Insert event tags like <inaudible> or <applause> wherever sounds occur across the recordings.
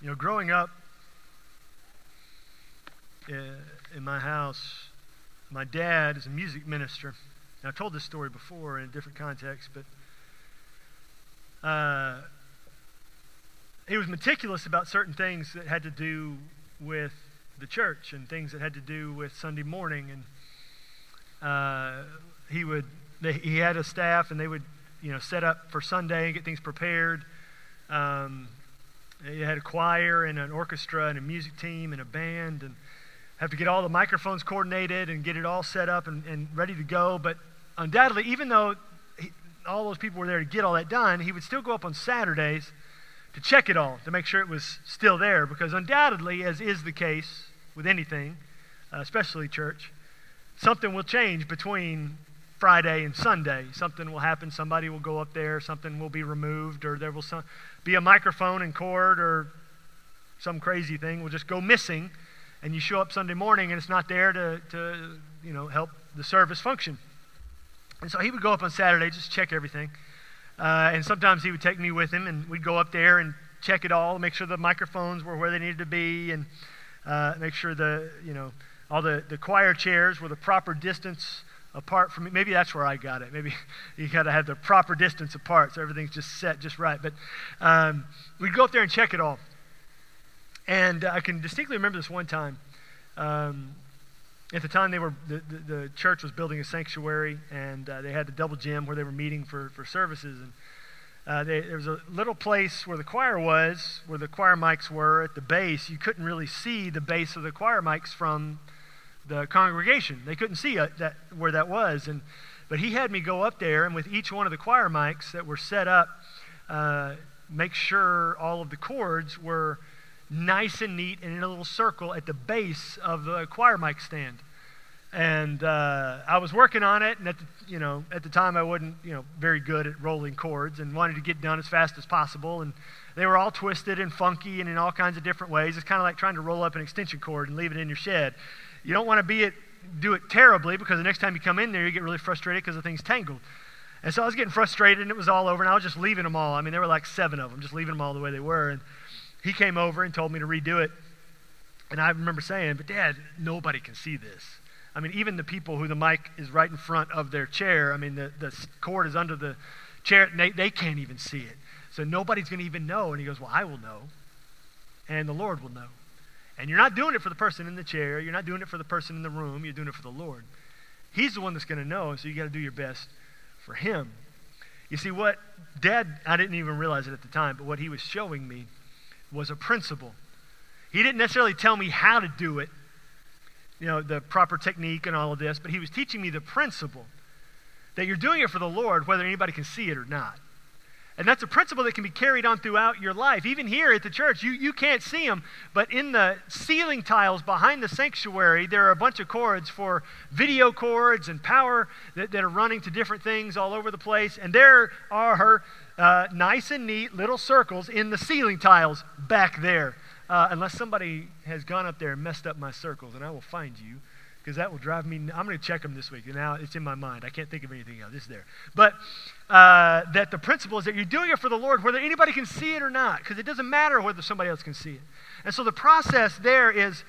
You know, growing up uh, in my house, my dad is a music minister. Now, I told this story before in a different context, but uh, he was meticulous about certain things that had to do with the church and things that had to do with Sunday morning. And uh, he would, they, he had a staff, and they would, you know, set up for Sunday and get things prepared. Um, he had a choir and an orchestra and a music team and a band, and have to get all the microphones coordinated and get it all set up and, and ready to go. But undoubtedly, even though he, all those people were there to get all that done, he would still go up on Saturdays to check it all, to make sure it was still there. Because undoubtedly, as is the case with anything, uh, especially church, something will change between Friday and Sunday. Something will happen. Somebody will go up there. Something will be removed, or there will some, be a microphone and cord, or some crazy thing will just go missing and you show up Sunday morning and it's not there to, to you know, help the service function. And so he would go up on Saturday, just check everything. Uh, and sometimes he would take me with him, and we'd go up there and check it all, make sure the microphones were where they needed to be, and uh, make sure the, you know, all the, the choir chairs were the proper distance apart from me. Maybe that's where I got it. Maybe <laughs> you got to have the proper distance apart so everything's just set just right. But um, we'd go up there and check it all. And I can distinctly remember this one time. Um, at the time, they were the, the, the, church was building a sanctuary, and uh, they had the double gym where they were meeting for, for services. And uh, they, there was a little place where the choir was, where the choir mics were at the base. You couldn't really see the base of the choir mics from the congregation. They couldn't see uh, that where that was. And but he had me go up there, and with each one of the choir mics that were set up, uh, make sure all of the cords were nice and neat and in a little circle at the base of the choir mic stand. And uh, I was working on it, and at the, you know, at the time I wasn't you know, very good at rolling cords and wanted to get done as fast as possible. And they were all twisted and funky and in all kinds of different ways. It's kind of like trying to roll up an extension cord and leave it in your shed. You don't want to be it, do it terribly because the next time you come in there, you get really frustrated because the thing's tangled. And so I was getting frustrated, and it was all over, and I was just leaving them all. I mean, there were like seven of them, just leaving them all the way they were. And he came over and told me to redo it. And I remember saying, but dad, nobody can see this. I mean, even the people who the mic is right in front of their chair, I mean, the, the cord is under the chair, they, they can't even see it. So nobody's going to even know. And he goes, well, I will know. And the Lord will know. And you're not doing it for the person in the chair. You're not doing it for the person in the room. You're doing it for the Lord. He's the one that's going to know, so you got to do your best for him. You see, what Dad, I didn't even realize it at the time, but what he was showing me was a principle. He didn't necessarily tell me how to do it, you know, the proper technique and all of this, but he was teaching me the principle that you're doing it for the Lord, whether anybody can see it or not. And that's a principle that can be carried on throughout your life. Even here at the church, you, you can't see them, but in the ceiling tiles behind the sanctuary, there are a bunch of cords for video cords and power that, that are running to different things all over the place. And there are uh, nice and neat little circles in the ceiling tiles back there. Uh, unless somebody has gone up there and messed up my circles, and I will find you because that will drive me. I'm going to check them this week. Now it's in my mind. I can't think of anything else. It's there. But uh, that the principle is that you're doing it for the Lord, whether anybody can see it or not, because it doesn't matter whether somebody else can see it. And so the process there is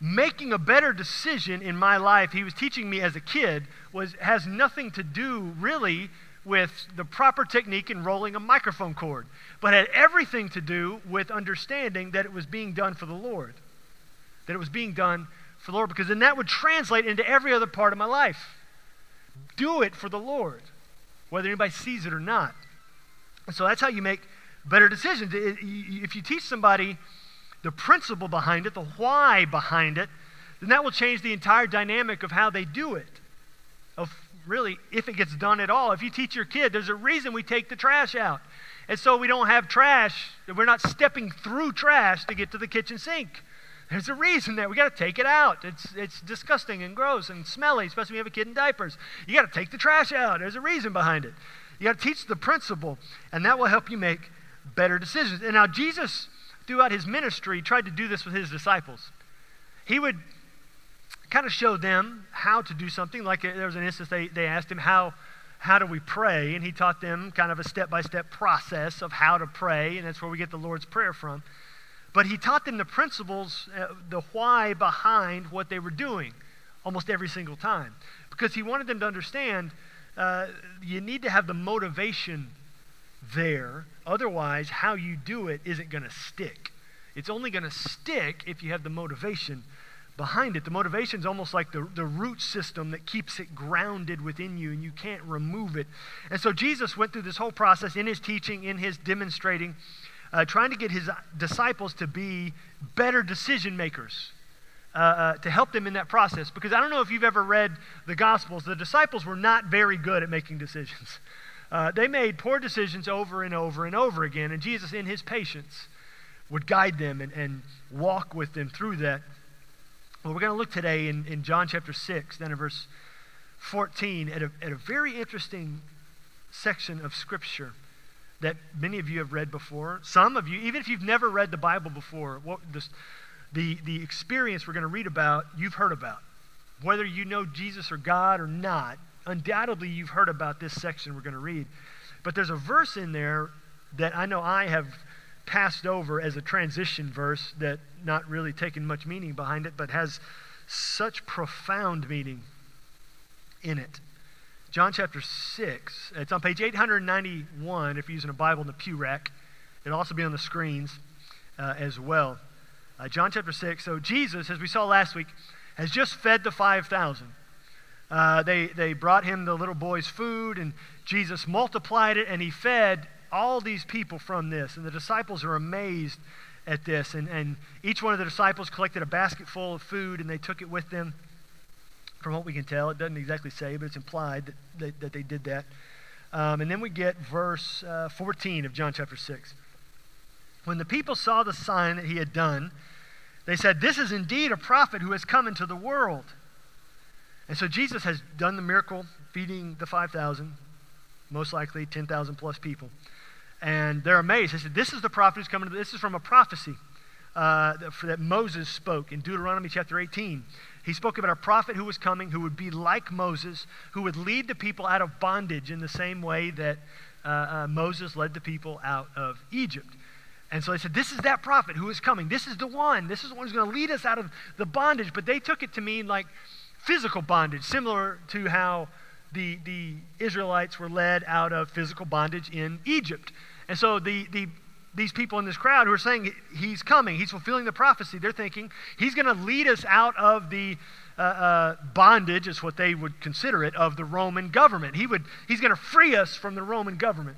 making a better decision in my life. He was teaching me as a kid was has nothing to do really with the proper technique in rolling a microphone cord, but had everything to do with understanding that it was being done for the Lord. That it was being done for the Lord, because then that would translate into every other part of my life. Do it for the Lord, whether anybody sees it or not. So that's how you make better decisions. If you teach somebody the principle behind it, the why behind it, then that will change the entire dynamic of how they do it, of really, if it gets done at all. If you teach your kid, there's a reason we take the trash out. And so we don't have trash, we're not stepping through trash to get to the kitchen sink. There's a reason that we got to take it out. It's, it's disgusting and gross and smelly, especially when you have a kid in diapers. You got to take the trash out. There's a reason behind it. You got to teach the principle, and that will help you make better decisions. And now, Jesus, throughout his ministry, tried to do this with his disciples. He would kind of show them how to do something. Like uh, there was an instance they, they asked him, how, how do we pray? And he taught them kind of a step by step process of how to pray, and that's where we get the Lord's Prayer from. But he taught them the principles, uh, the why behind what they were doing almost every single time. Because he wanted them to understand uh, you need to have the motivation there. Otherwise, how you do it isn't going to stick. It's only going to stick if you have the motivation behind it. The motivation is almost like the, the root system that keeps it grounded within you and you can't remove it. And so Jesus went through this whole process in his teaching, in his demonstrating, uh, trying to get his disciples to be better decision makers. Uh, uh, to help them in that process. Because I don't know if you've ever read the Gospels, the disciples were not very good at making decisions. <laughs> Uh, they made poor decisions over and over and over again, and Jesus, in his patience, would guide them and, and walk with them through that. Well, we're going to look today in, in John chapter 6, then in verse 14, at a, at a very interesting section of Scripture that many of you have read before. Some of you, even if you've never read the Bible before, what, this, the, the experience we're going to read about, you've heard about. Whether you know Jesus or God or not, undoubtedly you've heard about this section we're going to read. But there's a verse in there that I know I have passed over as a transition verse that not really taken much meaning behind it, but has such profound meaning in it. John chapter 6, it's on page 891 if you're using a Bible in the pew rack. It'll also be on the screens uh, as well. Uh, John chapter 6. So, Jesus, as we saw last week, has just fed the 5,000. Uh, they, they brought him the little boy's food, and Jesus multiplied it, and he fed all these people from this. And the disciples are amazed at this. And, and each one of the disciples collected a basket full of food, and they took it with them. From what we can tell, it doesn't exactly say, but it's implied that, that, that they did that. Um, and then we get verse uh, 14 of John chapter 6. When the people saw the sign that he had done, they said, This is indeed a prophet who has come into the world. And so Jesus has done the miracle, feeding the 5,000, most likely 10,000 plus people. And they're amazed. They said, This is the prophet who's coming. This is from a prophecy uh, that, that Moses spoke in Deuteronomy chapter 18. He spoke about a prophet who was coming who would be like Moses, who would lead the people out of bondage in the same way that uh, uh, Moses led the people out of Egypt. And so they said, This is that prophet who is coming. This is the one. This is the one who's going to lead us out of the bondage. But they took it to mean like physical bondage, similar to how the, the Israelites were led out of physical bondage in Egypt. And so the, the, these people in this crowd who are saying he's coming, he's fulfilling the prophecy, they're thinking he's going to lead us out of the uh, uh, bondage, is what they would consider it, of the Roman government. He would, he's going to free us from the Roman government.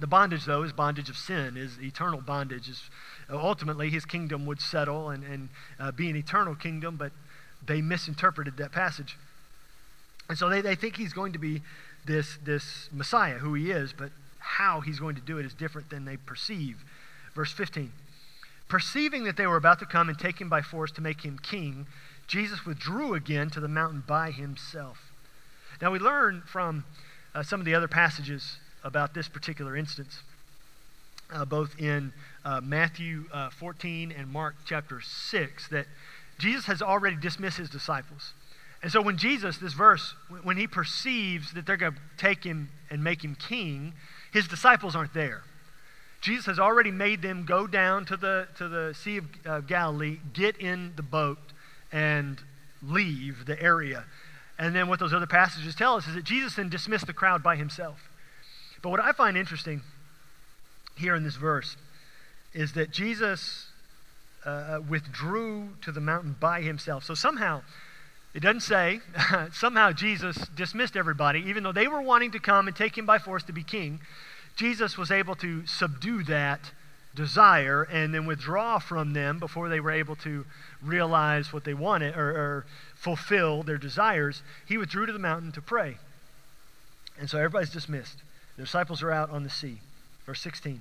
The bondage, though, is bondage of sin, is eternal bondage. Is ultimately his kingdom would settle and, and uh, be an eternal kingdom, but they misinterpreted that passage. And so they, they think he's going to be this, this Messiah, who he is, but how he's going to do it is different than they perceive. Verse 15. Perceiving that they were about to come and take him by force to make him king, Jesus withdrew again to the mountain by himself. Now we learn from uh, some of the other passages about this particular instance, uh, both in uh, Matthew uh, 14 and Mark chapter 6, that Jesus has already dismissed his disciples. And so when Jesus, this verse, when he perceives that they're going to take him and make him king, his disciples aren't there. Jesus has already made them go down to the, to the Sea of uh, Galilee, get in the boat, and leave the area. And then what those other passages tell us is that Jesus then dismissed the crowd by himself. But what I find interesting here in this verse is that Jesus uh, uh, withdrew to the mountain by himself. So somehow, it doesn't say, <laughs> somehow Jesus dismissed everybody, even though they were wanting to come and take him by force to be king. Jesus was able to subdue that desire and then withdraw from them before they were able to realize what they wanted or, or fulfill their desires. He withdrew to the mountain to pray. And so everybody's dismissed. The disciples are out on the sea. Verse 16.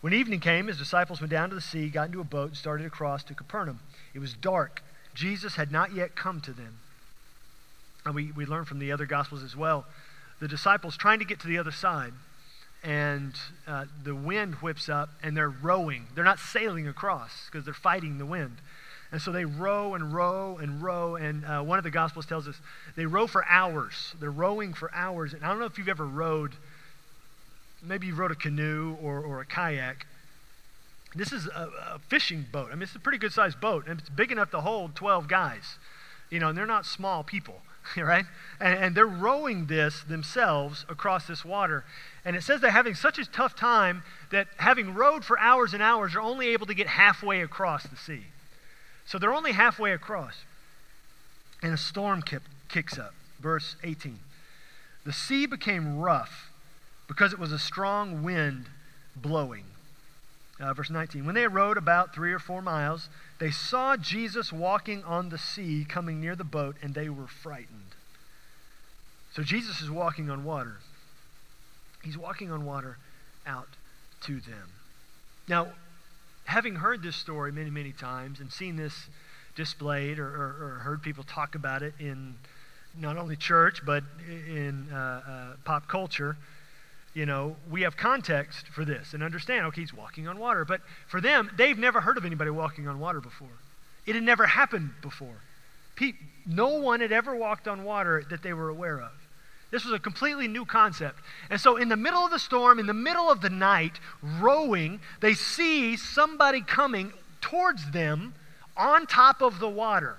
When evening came, his disciples went down to the sea, got into a boat, and started across to Capernaum. It was dark. Jesus had not yet come to them. And we, we learn from the other Gospels as well. The disciples trying to get to the other side, and uh, the wind whips up, and they're rowing. They're not sailing across because they're fighting the wind. And so they row and row and row. And uh, one of the Gospels tells us they row for hours. They're rowing for hours. And I don't know if you've ever rowed, maybe you've rowed a canoe or, or a kayak. This is a, a fishing boat. I mean, it's a pretty good sized boat, and it's big enough to hold 12 guys. You know, and they're not small people, <laughs> right? And, and they're rowing this themselves across this water. And it says they're having such a tough time that having rowed for hours and hours, they're only able to get halfway across the sea. So they're only halfway across. And a storm kicks up. Verse 18. The sea became rough because it was a strong wind blowing. Uh, verse 19. When they rowed about three or four miles, they saw Jesus walking on the sea coming near the boat, and they were frightened. So Jesus is walking on water. He's walking on water out to them. Now, having heard this story many, many times and seen this displayed or, or, or heard people talk about it in not only church but in uh, uh, pop culture, you know, we have context for this and understand, okay, he's walking on water. But for them, they've never heard of anybody walking on water before. It had never happened before. no one had ever walked on water that they were aware of. This was a completely new concept. And so, in the middle of the storm, in the middle of the night, rowing, they see somebody coming towards them on top of the water.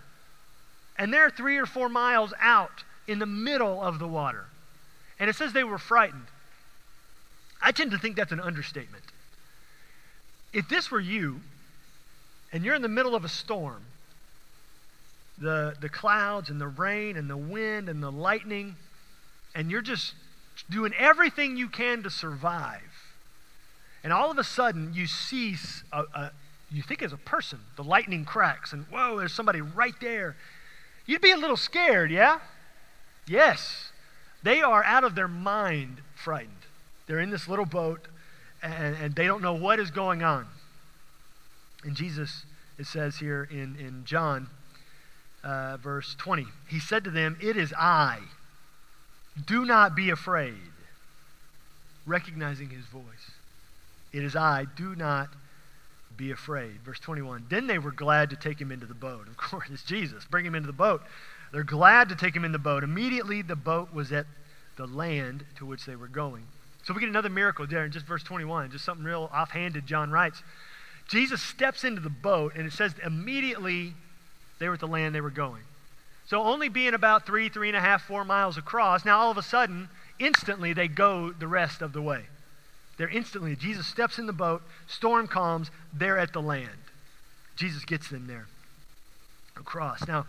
And they're three or four miles out in the middle of the water. And it says they were frightened. I tend to think that's an understatement. If this were you, and you're in the middle of a storm, the, the clouds and the rain and the wind and the lightning, and you're just doing everything you can to survive. And all of a sudden, you see, a, a, you think as a person, the lightning cracks, and whoa, there's somebody right there. You'd be a little scared, yeah? Yes. They are out of their mind frightened. They're in this little boat, and, and they don't know what is going on. And Jesus, it says here in, in John, uh, verse 20, he said to them, It is I. Do not be afraid. Recognizing his voice. It is I. Do not be afraid. Verse 21. Then they were glad to take him into the boat. Of course, it's Jesus. Bring him into the boat. They're glad to take him in the boat. Immediately, the boat was at the land to which they were going. So we get another miracle there in just verse 21, just something real offhanded, John writes. Jesus steps into the boat, and it says immediately they were at the land they were going. So only being about three, three and a half, four miles across, now all of a sudden, instantly they go the rest of the way. They're instantly, Jesus steps in the boat, storm calms, they're at the land. Jesus gets them there across. Now,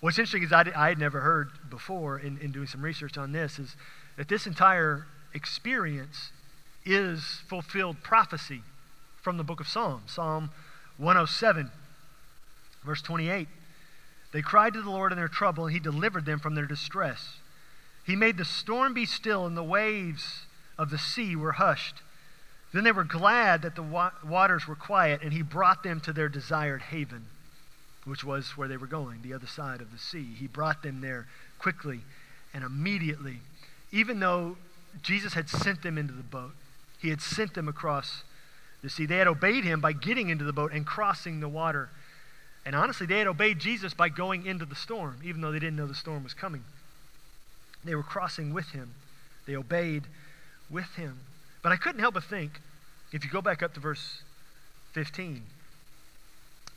what's interesting is I, I had never heard before in, in doing some research on this is that this entire experience is fulfilled prophecy from the book of Psalms. Psalm 107, verse 28. They cried to the Lord in their trouble, and he delivered them from their distress. He made the storm be still, and the waves of the sea were hushed. Then they were glad that the wa- waters were quiet, and he brought them to their desired haven, which was where they were going, the other side of the sea. He brought them there quickly and immediately. Even though Jesus had sent them into the boat, he had sent them across the sea. They had obeyed him by getting into the boat and crossing the water and honestly, they had obeyed Jesus by going into the storm, even though they didn't know the storm was coming. They were crossing with him, they obeyed with him. But I couldn't help but think, if you go back up to verse 15,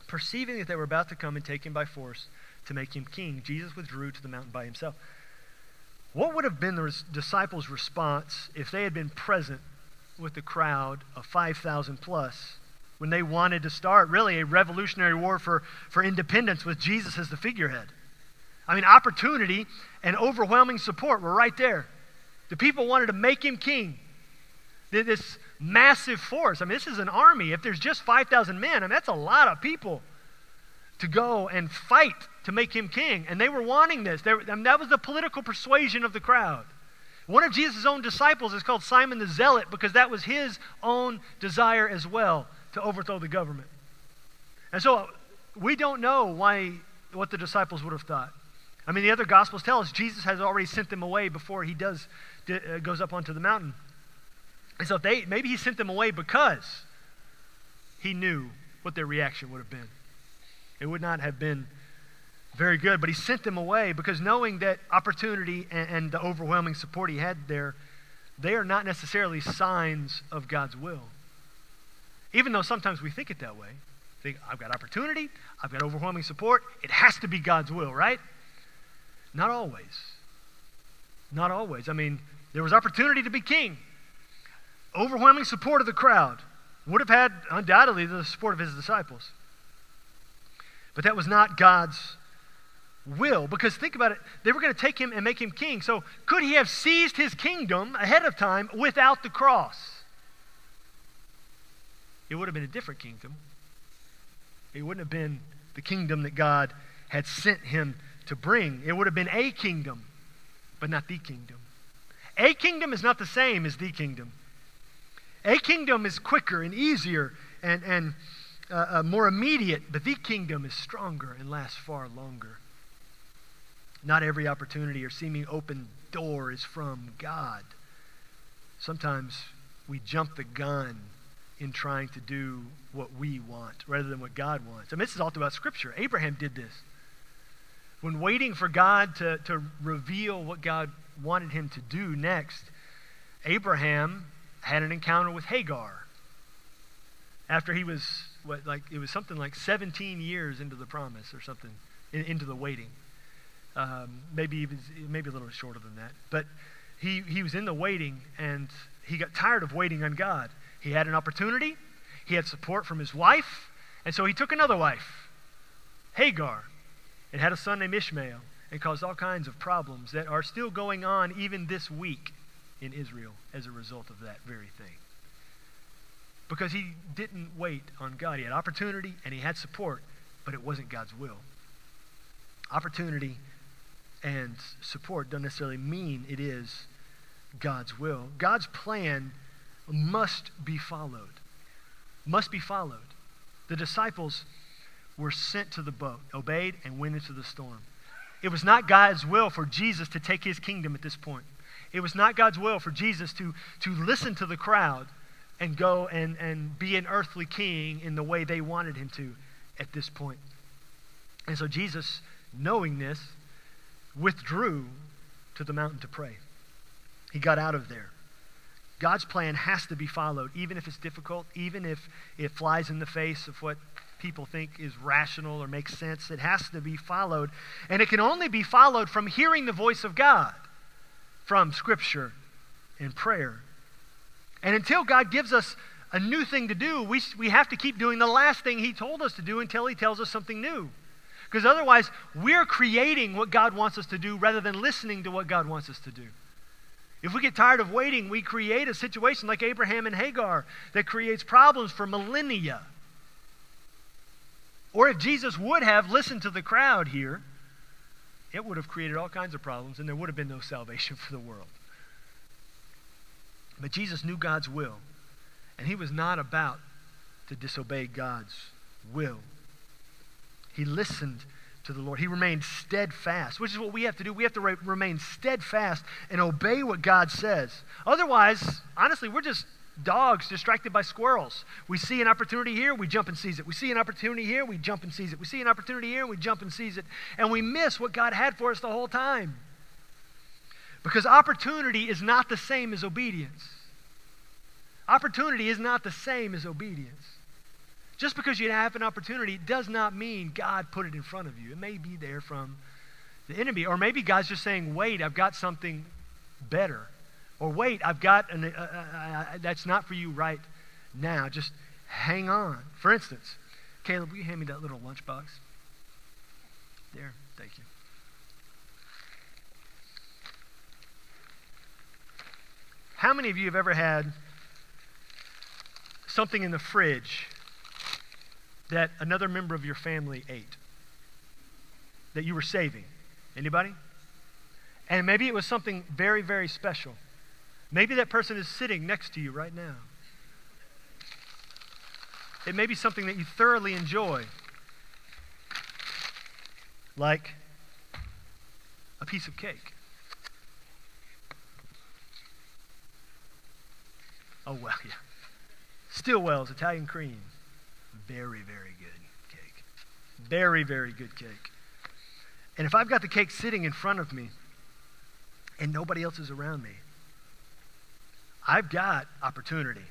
perceiving that they were about to come and take him by force to make him king, Jesus withdrew to the mountain by himself. What would have been the disciples' response if they had been present with the crowd of 5,000 plus when they wanted to start really a revolutionary war for, for independence with Jesus as the figurehead. I mean, opportunity and overwhelming support were right there. The people wanted to make him king. This massive force. I mean, this is an army. If there's just 5,000 men, I mean, that's a lot of people to go and fight to make him king. And they were wanting this. They, I mean, that was the political persuasion of the crowd. One of Jesus' own disciples is called Simon the Zealot because that was his own desire as well to overthrow the government. And so we don't know why what the disciples would have thought. I mean, the other gospels tell us Jesus has already sent them away before he does uh, goes up onto the mountain. And so they maybe he sent them away because he knew what their reaction would have been. It would not have been very good, but he sent them away because knowing that opportunity and, and the overwhelming support he had there, they are not necessarily signs of God's will. Even though sometimes we think it that way. Think, I've got opportunity, I've got overwhelming support, it has to be God's will, right? Not always. Not always. I mean, there was opportunity to be king. Overwhelming support of the crowd. Would have had, undoubtedly, the support of his disciples. But that was not God's will. Because think about it, they were going to take him and make him king. So could he have seized his kingdom ahead of time without the cross? It would have been a different kingdom. It wouldn't have been the kingdom that God had sent him to bring. It would have been a kingdom, but not the kingdom. A kingdom is not the same as the kingdom. A kingdom is quicker and easier and, and uh, more immediate, but the kingdom is stronger and lasts far longer. Not every opportunity or seeming open door is from God. Sometimes we jump the gun in trying to do what we want rather than what God wants. I mean, this is all throughout Scripture. Abraham did this. When waiting for God to, to reveal what God wanted him to do next, Abraham had an encounter with Hagar. After he was, what, like, it was something like 17 years into the promise or something, in, into the waiting. Um, maybe even, maybe a little shorter than that. But he, he was in the waiting and he got tired of waiting on God. He had an opportunity, he had support from his wife, and so he took another wife, Hagar, and had a son named Ishmael, and caused all kinds of problems that are still going on even this week in Israel as a result of that very thing. Because he didn't wait on God. He had opportunity and he had support, but it wasn't God's will. Opportunity and support don't necessarily mean it is God's will. God's plan must be followed. Must be followed. The disciples were sent to the boat, obeyed, and went into the storm. It was not God's will for Jesus to take his kingdom at this point. It was not God's will for Jesus to, to listen to the crowd and go and, and be an earthly king in the way they wanted him to at this point. And so Jesus, knowing this, withdrew to the mountain to pray. He got out of there. God's plan has to be followed, even if it's difficult, even if it flies in the face of what people think is rational or makes sense. It has to be followed. And it can only be followed from hearing the voice of God, from Scripture and prayer. And until God gives us a new thing to do, we, we have to keep doing the last thing He told us to do until He tells us something new. Because otherwise, we're creating what God wants us to do rather than listening to what God wants us to do. If we get tired of waiting, we create a situation like Abraham and Hagar that creates problems for millennia. Or if Jesus would have listened to the crowd here, it would have created all kinds of problems and there would have been no salvation <laughs> for the world. But Jesus knew God's will, and he was not about to disobey God's will. He listened to the Lord. He remained steadfast, which is what we have to do. We have to re- remain steadfast and obey what God says. Otherwise, honestly, we're just dogs distracted by squirrels. We see an opportunity here, we jump and seize it. We see an opportunity here, we jump and seize it. We see an opportunity here, we jump and seize it. And we miss what God had for us the whole time. Because opportunity is not the same as obedience. Opportunity is not the same as obedience. Just because you have an opportunity does not mean God put it in front of you. It may be there from the enemy. Or maybe God's just saying, wait, I've got something better. Or wait, I've got an, uh, uh, uh, that's not for you right now. Just hang on. For instance, Caleb, will you hand me that little lunchbox? There, thank you. How many of you have ever had something in the fridge that another member of your family ate that you were saving? Anybody? And maybe it was something very, very special. Maybe that person is sitting next to you right now. It may be something that you thoroughly enjoy, like a piece of cake. Oh, well, yeah. Stillwell's Italian cream. Very, very good cake. Very, very good cake. And if I've got the cake sitting in front of me and nobody else is around me, I've got opportunity.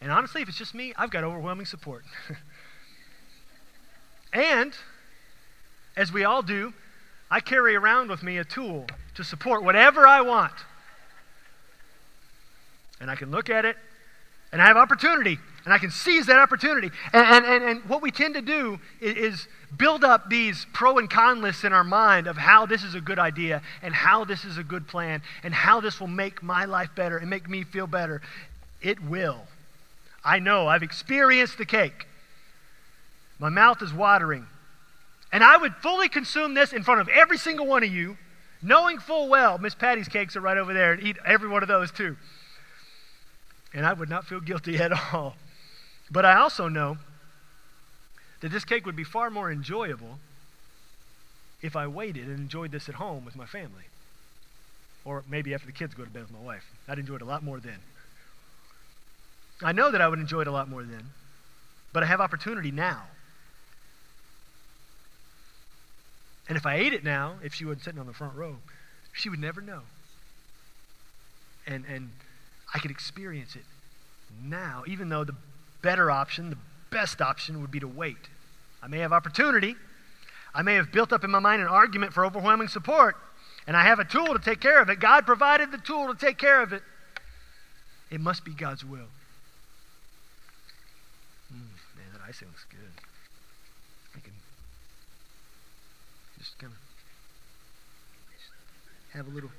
And honestly, if it's just me, I've got overwhelming support. <laughs> and, as we all do, I carry around with me a tool to support whatever I want. And I can look at it, and I have opportunity, and I can seize that opportunity. And, and, and, what we tend to do is, is build up these pro and con lists in our mind of how this is a good idea, and how this is a good plan, and how this will make my life better and make me feel better. It will. I know, I've experienced the cake. My mouth is watering. And I would fully consume this in front of every single one of you, knowing full well Miss Patty's cakes are right over there and eat every one of those too. And I would not feel guilty <laughs> at all. But I also know that this cake would be far more enjoyable if I waited and enjoyed this at home with my family. Or maybe after the kids go to bed with my wife. I'd enjoy it a lot more then. I know that I would enjoy it a lot more then, but I have opportunity now. And if I ate it now, if she wasn't sitting on the front row, she would never know. And, and I could experience it now, even though the better option, the best option would be to wait. I may have opportunity. I may have built up in my mind an argument for overwhelming support, and I have a tool to take care of it. God provided the tool to take care of it. It must be God's will. Mm, man, that icing looks good. I can just kind of have a little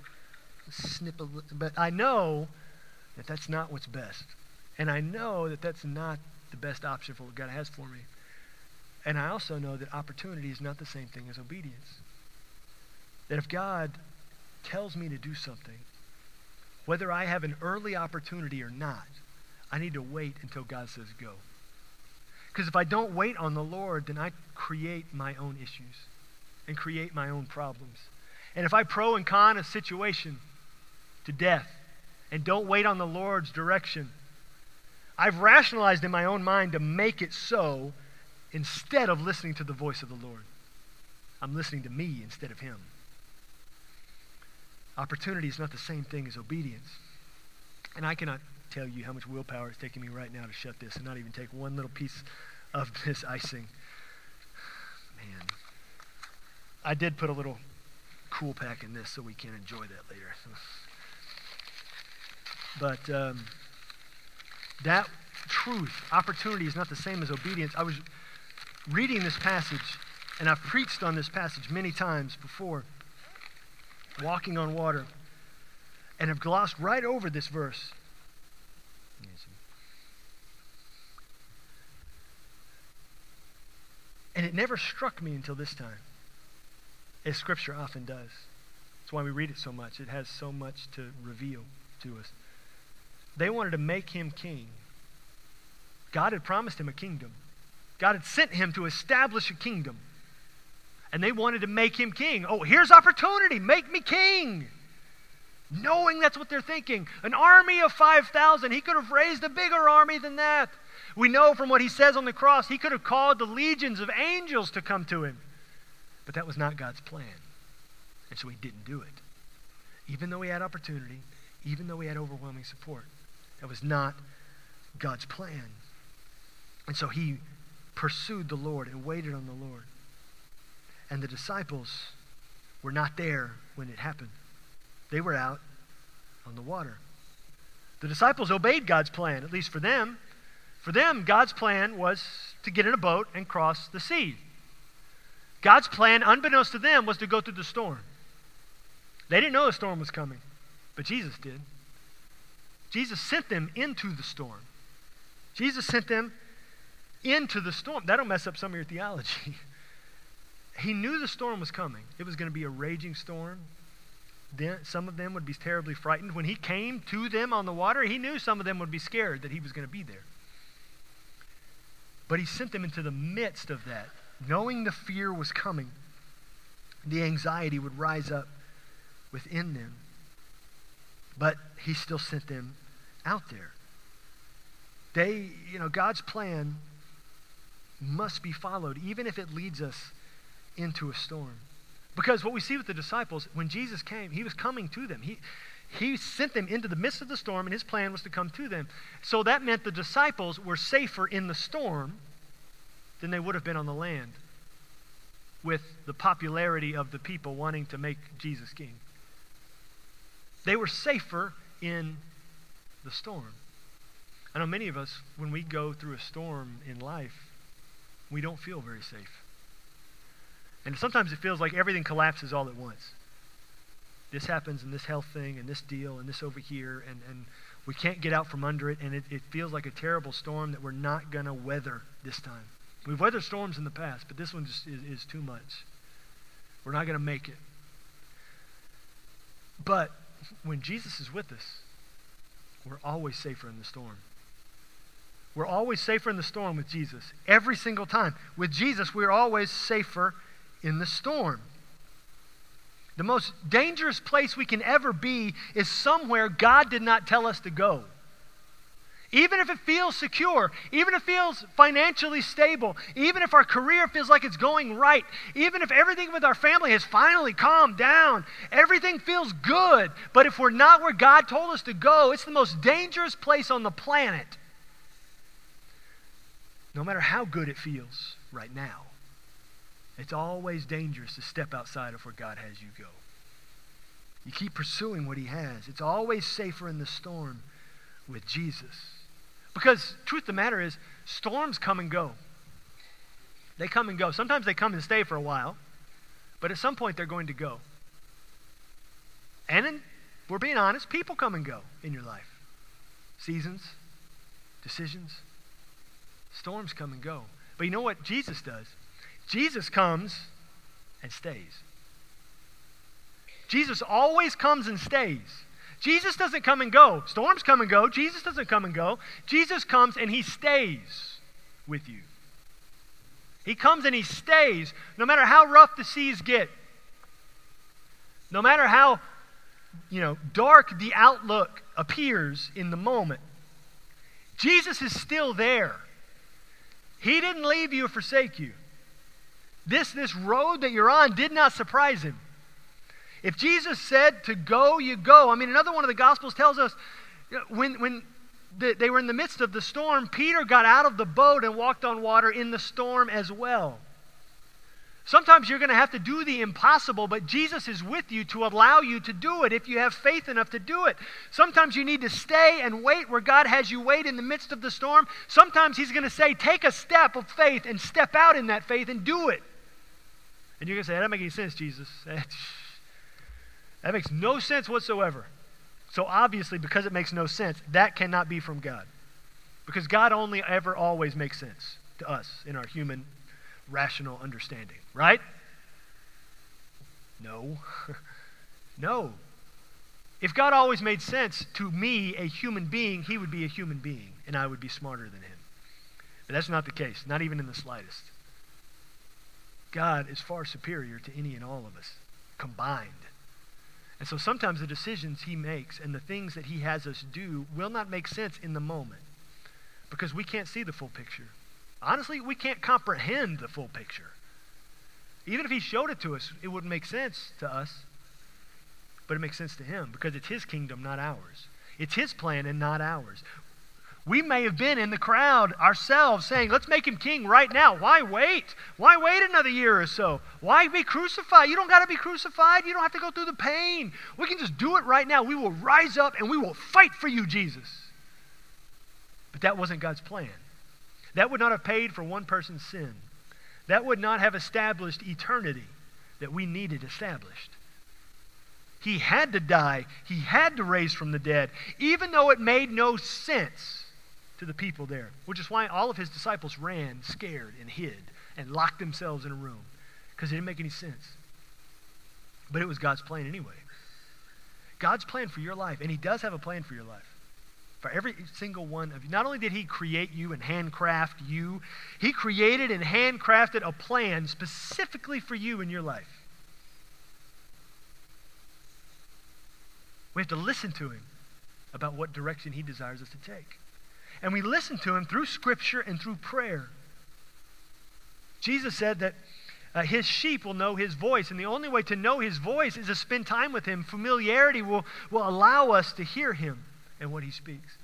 snip of, but I know that that's not what's best. And I know that that's not the best option for what God has for me. And I also know that opportunity is not the same thing as obedience. That if God tells me to do something, whether I have an early opportunity or not, I need to wait until God says go. Because if I don't wait on the Lord, then I create my own issues and create my own problems. And if I pro and con a situation to death and don't wait on the Lord's direction, I've rationalized in my own mind to make it so instead of listening to the voice of the Lord. I'm listening to me instead of Him. Opportunity is not the same thing as obedience. And I cannot tell you how much willpower it's taking me right now to shut this and not even take one little piece of <laughs> this icing. Man. I did put a little cool pack in this so we can enjoy that later. <laughs> but um, that truth, opportunity, is not the same as obedience. I was reading this passage, and I've preached on this passage many times before, walking on water, and have glossed right over this verse. And it never struck me until this time, as Scripture often does. That's why we read it so much. It has so much to reveal to us. They wanted to make him king. God had promised him a kingdom. God had sent him to establish a kingdom. And they wanted to make him king. Oh, here's opportunity. Make me king. Knowing that's what they're thinking. An army of 5,000. He could have raised a bigger army than that. We know from what he says on the cross, he could have called the legions of angels to come to him. But that was not God's plan. And so he didn't do it. Even though he had opportunity, even though he had overwhelming support, that was not God's plan. And so he pursued the Lord and waited on the Lord. And the disciples were not there when it happened, they were out on the water. The disciples obeyed God's plan, at least for them. For them, God's plan was to get in a boat and cross the sea. God's plan, unbeknownst to them, was to go through the storm. They didn't know the storm was coming, but Jesus did. Jesus sent them into the storm. Jesus sent them into the storm. That'll mess up some of your theology. <laughs> he knew the storm was coming. It was going to be a raging storm. Then some of them would be terribly frightened. When he came to them on the water, he knew some of them would be scared that he was going to be there. But he sent them into the midst of that, knowing the fear was coming. The anxiety would rise up within them. But he still sent them out there. They, you know, God's plan must be followed, even if it leads us into a storm. Because what we see with the disciples, when Jesus came, he was coming to them. He, he sent them into the midst of the storm, and his plan was to come to them. So that meant the disciples were safer in the storm than they would have been on the land with the popularity of the people wanting to make Jesus king. They were safer in the storm. I know many of us, when we go through a storm in life, we don't feel very safe. And sometimes it feels like everything collapses all at once. This happens, and this health thing, and this deal, and this over here, and, and we can't get out from under it, and it, it feels like a terrible storm that we're not going to weather this time. We've weathered storms in the past, but this one just is, is too much. We're not going to make it. But when Jesus is with us, we're always safer in the storm. We're always safer in the storm with Jesus. Every single time. With Jesus, we're always safer in the storm. The most dangerous place we can ever be is somewhere God did not tell us to go. Even if it feels secure, even if it feels financially stable, even if our career feels like it's going right, even if everything with our family has finally calmed down, everything feels good. But if we're not where God told us to go, it's the most dangerous place on the planet. No matter how good it feels right now, it's always dangerous to step outside of where God has you go. You keep pursuing what He has. It's always safer in the storm with Jesus. Because, truth of the matter is, storms come and go. They come and go. Sometimes they come and stay for a while, but at some point they're going to go. And in, we're being honest, people come and go in your life. Seasons, decisions, storms come and go. But you know what Jesus does? Jesus comes and stays. Jesus always comes and stays. Jesus doesn't come and go. Storms come and go. Jesus doesn't come and go. Jesus comes and he stays with you. He comes and he stays no matter how rough the seas get. No matter how you know dark the outlook appears in the moment. Jesus is still there. He didn't leave you or forsake you. This, this road that you're on did not surprise him. If Jesus said to go, you go. I mean, another one of the Gospels tells us when, when they were in the midst of the storm, Peter got out of the boat and walked on water in the storm as well. Sometimes you're going to have to do the impossible, but Jesus is with you to allow you to do it if you have faith enough to do it. Sometimes you need to stay and wait where God has you wait in the midst of the storm. Sometimes He's going to say, take a step of faith and step out in that faith and do it. And you're going to say, that doesn't make any sense, Jesus. <laughs> That makes no sense whatsoever. So obviously, because it makes no sense, that cannot be from God. Because God only ever always makes sense to us in our human rational understanding, right? No. <laughs> no. If God always made sense to me, a human being, he would be a human being, and I would be smarter than him. But that's not the case, not even in the slightest. God is far superior to any and all of us combined. And so sometimes the decisions he makes and the things that he has us do will not make sense in the moment because we can't see the full picture. Honestly, we can't comprehend the full picture. Even if he showed it to us, it wouldn't make sense to us. But it makes sense to him because it's his kingdom, not ours. It's his plan and not ours. We may have been in the crowd ourselves saying, let's make him king right now. Why wait? Why wait another year or so? Why be crucified? You don't got to be crucified. You don't have to go through the pain. We can just do it right now. We will rise up and we will fight for you, Jesus. But that wasn't God's plan. That would not have paid for one person's sin. That would not have established eternity that we needed established. He had to die. He had to raise from the dead, even though it made no sense to the people there, which is why all of his disciples ran scared and hid and locked themselves in a room because it didn't make any sense. But it was God's plan anyway. God's plan for your life, and he does have a plan for your life. For every single one of you. Not only did he create you and handcraft you, he created and handcrafted a plan specifically for you in your life. We have to listen to him about what direction he desires us to take and we listen to him through Scripture and through prayer. Jesus said that uh, his sheep will know his voice. And the only way to know his voice is to spend time with him. Familiarity will, will allow us to hear him and what he speaks.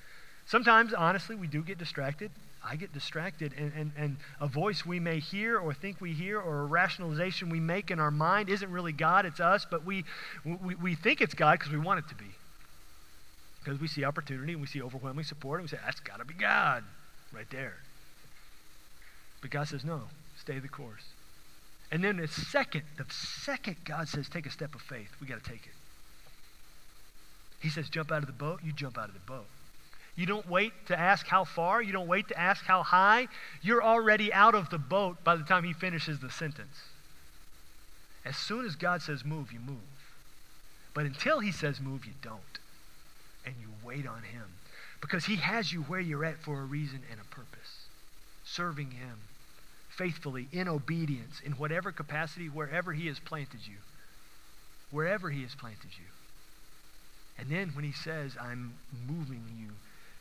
Sometimes, honestly, we do get distracted. I get distracted, and, and, and a voice we may hear or think we hear or a rationalization we make in our mind isn't really God, it's us, but we, we, we think it's God because we want it to be. Because we see opportunity and we see overwhelming support, and we say, that's got to be God right there. But God says, no, stay the course. And then the second, the second God says, take a step of faith, we got to take it. He says, jump out of the boat, you jump out of the boat. You don't wait to ask how far. You don't wait to ask how high. You're already out of the boat by the time he finishes the sentence. As soon as God says move, you move. But until he says move, you don't. And you wait on him. Because he has you where you're at for a reason and a purpose. Serving him faithfully, in obedience, in whatever capacity, wherever he has planted you. Wherever he has planted you. And then when he says, I'm moving you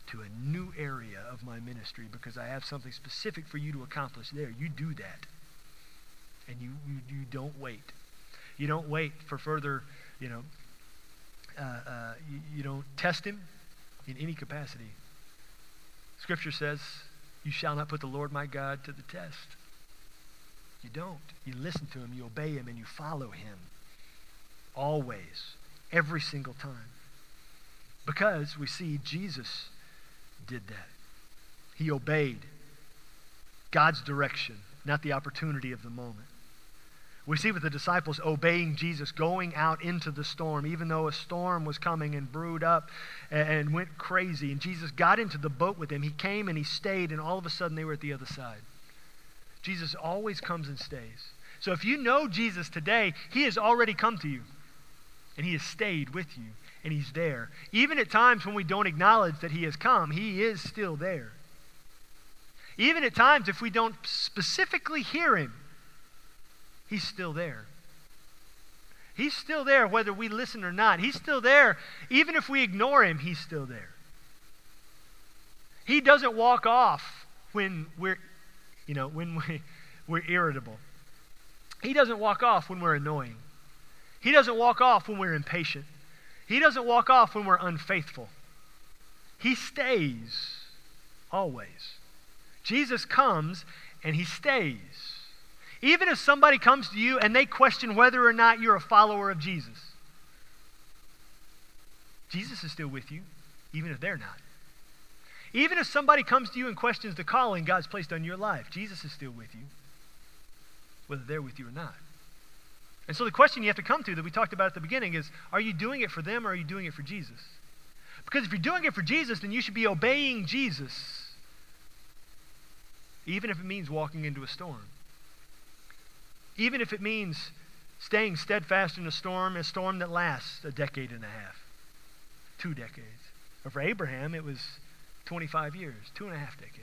to a new area of my ministry because I have something specific for you to accomplish there. You do that. And you, you, you don't wait. You don't wait for further, you know, uh, uh, you, you don't test him in any capacity. Scripture says, You shall not put the Lord my God to the test. You don't. You listen to him, you obey him, and you follow him. Always. Every single time. Because we see Jesus did that. He obeyed God's direction, not the opportunity of the moment. We see with the disciples obeying Jesus, going out into the storm, even though a storm was coming and brewed up and went crazy. And Jesus got into the boat with them. He came and he stayed, and all of a sudden they were at the other side. Jesus always comes and stays. So if you know Jesus today, he has already come to you, and he has stayed with you and He's there. Even at times when we don't acknowledge that He has come, He is still there. Even at times if we don't specifically hear Him, He's still there. He's still there whether we listen or not. He's still there. Even if we ignore Him, He's still there. He doesn't walk off when we're, you know, when we, <laughs> we're irritable. He doesn't walk off when we're annoying. He doesn't walk off when we're impatient. He doesn't walk off when we're unfaithful. He stays always. Jesus comes and he stays. Even if somebody comes to you and they question whether or not you're a follower of Jesus, Jesus is still with you, even if they're not. Even if somebody comes to you and questions the calling God's placed on your life, Jesus is still with you, whether they're with you or not. And so the question you have to come to that we talked about at the beginning is are you doing it for them or are you doing it for Jesus? Because if you're doing it for Jesus, then you should be obeying Jesus, even if it means walking into a storm. Even if it means staying steadfast in a storm, a storm that lasts a decade and a half, two decades. Or for Abraham, it was 25 years, two and a half decades.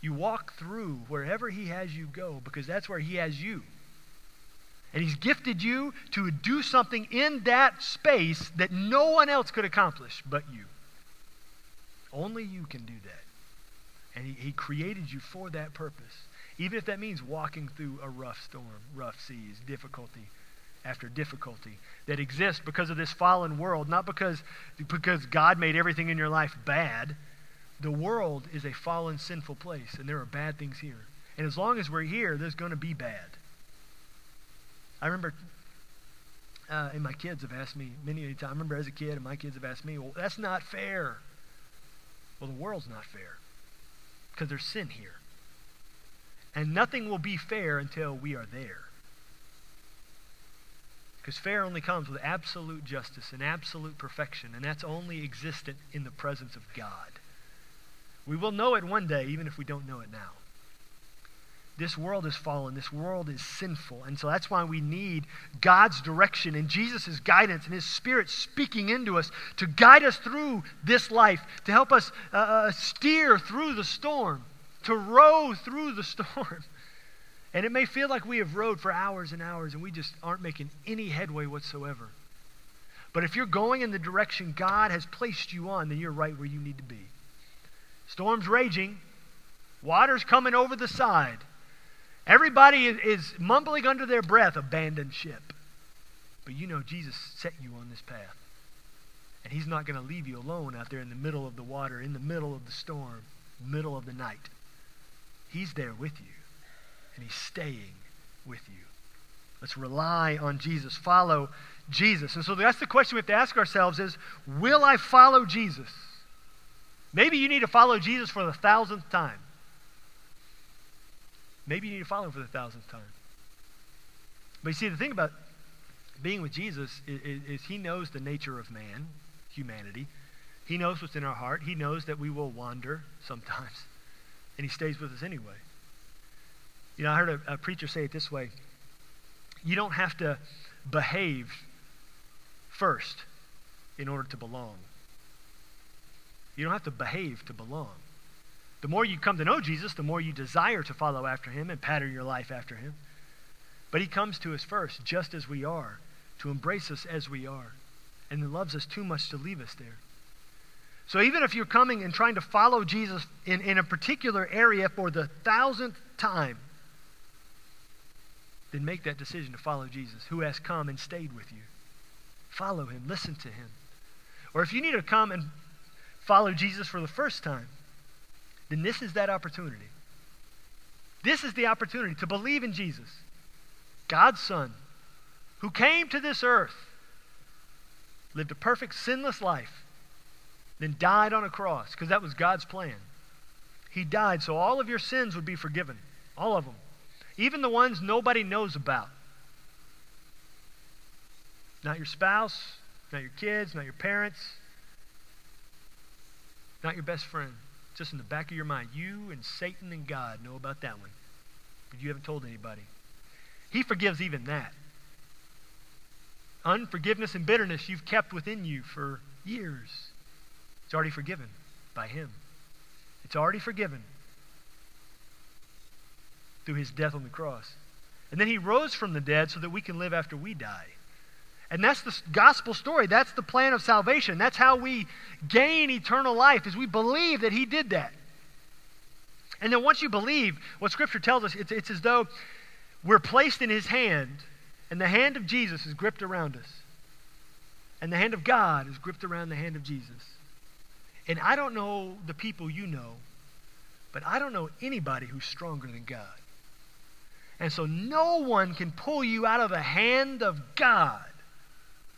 You walk through wherever he has you go because that's where he has you. And He's gifted you to do something in that space that no one else could accomplish but you. Only you can do that. And He, he created you for that purpose. Even if that means walking through a rough storm, rough seas, difficulty after difficulty that exists because of this fallen world, not because, because God made everything in your life bad. The world is a fallen, sinful place, and there are bad things here. And as long as we're here, there's going to be bad. I remember, uh, and my kids have asked me many, many times. I remember as a kid, and my kids have asked me, well, that's not fair. Well, the world's not fair because there's sin here. And nothing will be fair until we are there. Because fair only comes with absolute justice and absolute perfection, and that's only existent in the presence of God. We will know it one day, even if we don't know it now. This world is fallen. This world is sinful. And so that's why we need God's direction and Jesus' guidance and His Spirit speaking into us to guide us through this life, to help us uh, uh steer through the storm, to row through the storm. <laughs> And it may feel like we have rowed for hours and hours and we just aren't making any headway whatsoever. But if you're going in the direction God has placed you on, then you're right where you need to be. Storm's raging, water's coming over the side. Everybody is, mumbling under their breath, abandon ship. But you know Jesus set you on this path. And he's not going to leave you alone out there in the middle of the water, in the middle of the storm, middle of the night. He's there with you. And he's staying with you. Let's rely on Jesus. Follow Jesus. And so that's the question we have to ask ourselves is, will I follow Jesus? Maybe you need to follow Jesus for the thousandth time. Maybe you need to follow him for the thousandth time. But you see, the thing about being with Jesus is, is, is, he knows the nature of man, humanity. He knows what's in our heart. He knows that we will wander sometimes. And he stays with us anyway. You know, I heard a, a preacher say it this way you don't have to behave first in order to belong. You don't have to behave to belong. The more you come to know Jesus, the more you desire to follow after him and pattern your life after him. But he comes to us first, just as we are, to embrace us as we are, and loves us too much to leave us there. So even if you're coming and trying to follow Jesus in, in a particular area for the thousandth time, then make that decision to follow Jesus, who has come and stayed with you. Follow him, listen to him. Or if you need to come and follow Jesus for the first time, then this is that opportunity. This is the opportunity to believe in Jesus, God's Son, who came to this earth, lived a perfect, sinless life, then died on a cross, because that was God's plan. He died so all of your sins would be forgiven, all of them, even the ones nobody knows about. Not your spouse, not your kids, not your parents, not your best friend just in the back of your mind. You and Satan and God know about that one, but you haven't told anybody. He forgives even that. Unforgiveness and bitterness you've kept within you for years. It's already forgiven by Him. It's already forgiven through His death on the cross. And then He rose from the dead so that we can live after we die. And that's the gospel story. That's the plan of salvation. That's how we gain eternal life, is we believe that he did that. And then once you believe, what Scripture tells us, it's, it's as though we're placed in his hand, and the hand of Jesus is gripped around us. And the hand of God is gripped around the hand of Jesus. And I don't know the people you know, but I don't know anybody who's stronger than God. And so no one can pull you out of the hand of God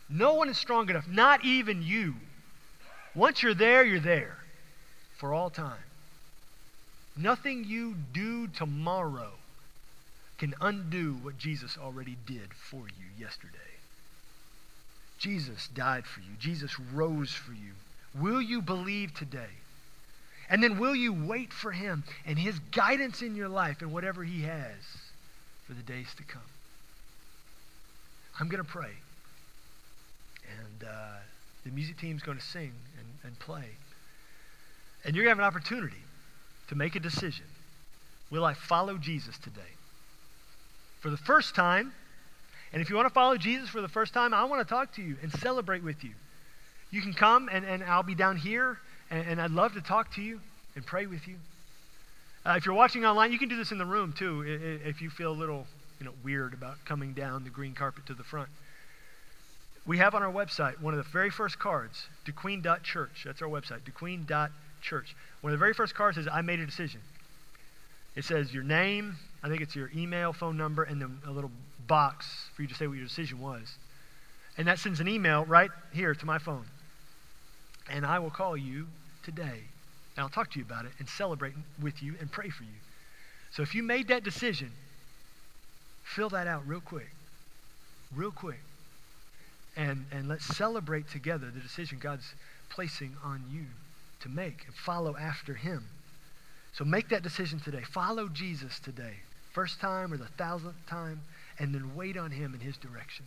no one is strong enough, not even you. Once you're there, you're there for all time. Nothing you do tomorrow can undo what Jesus already did for you yesterday. Jesus died for you, Jesus rose for you. Will you believe today? And then will you wait for him and his guidance in your life and whatever he has for the days to come? I'm going to pray. And uh, the music team's going to sing and, and play. And you're going to have an opportunity to make a decision. Will I follow Jesus today? For the first time, and if you want to follow Jesus for the first time, I want to talk to you and celebrate with you. You can come, and, and I'll be down here, and, and I'd love to talk to you and pray with you. Uh, if you're watching online, you can do this in the room too, if you feel a little you know, weird about coming down the green carpet to the front. We have on our website one of the very first cards, dequeen.church. That's our website, dequeen.church. One of the very first cards says, I made a decision. It says your name, I think it's your email, phone number, and then a little box for you to say what your decision was. And that sends an email right here to my phone. And I will call you today. And I'll talk to you about it and celebrate with you and pray for you. So if you made that decision, fill that out real quick. Real quick and, and let's celebrate together the decision God's placing on you to make and follow after him. So make that decision today. Follow Jesus today. First time or the thousandth time, and then wait on him in his direction.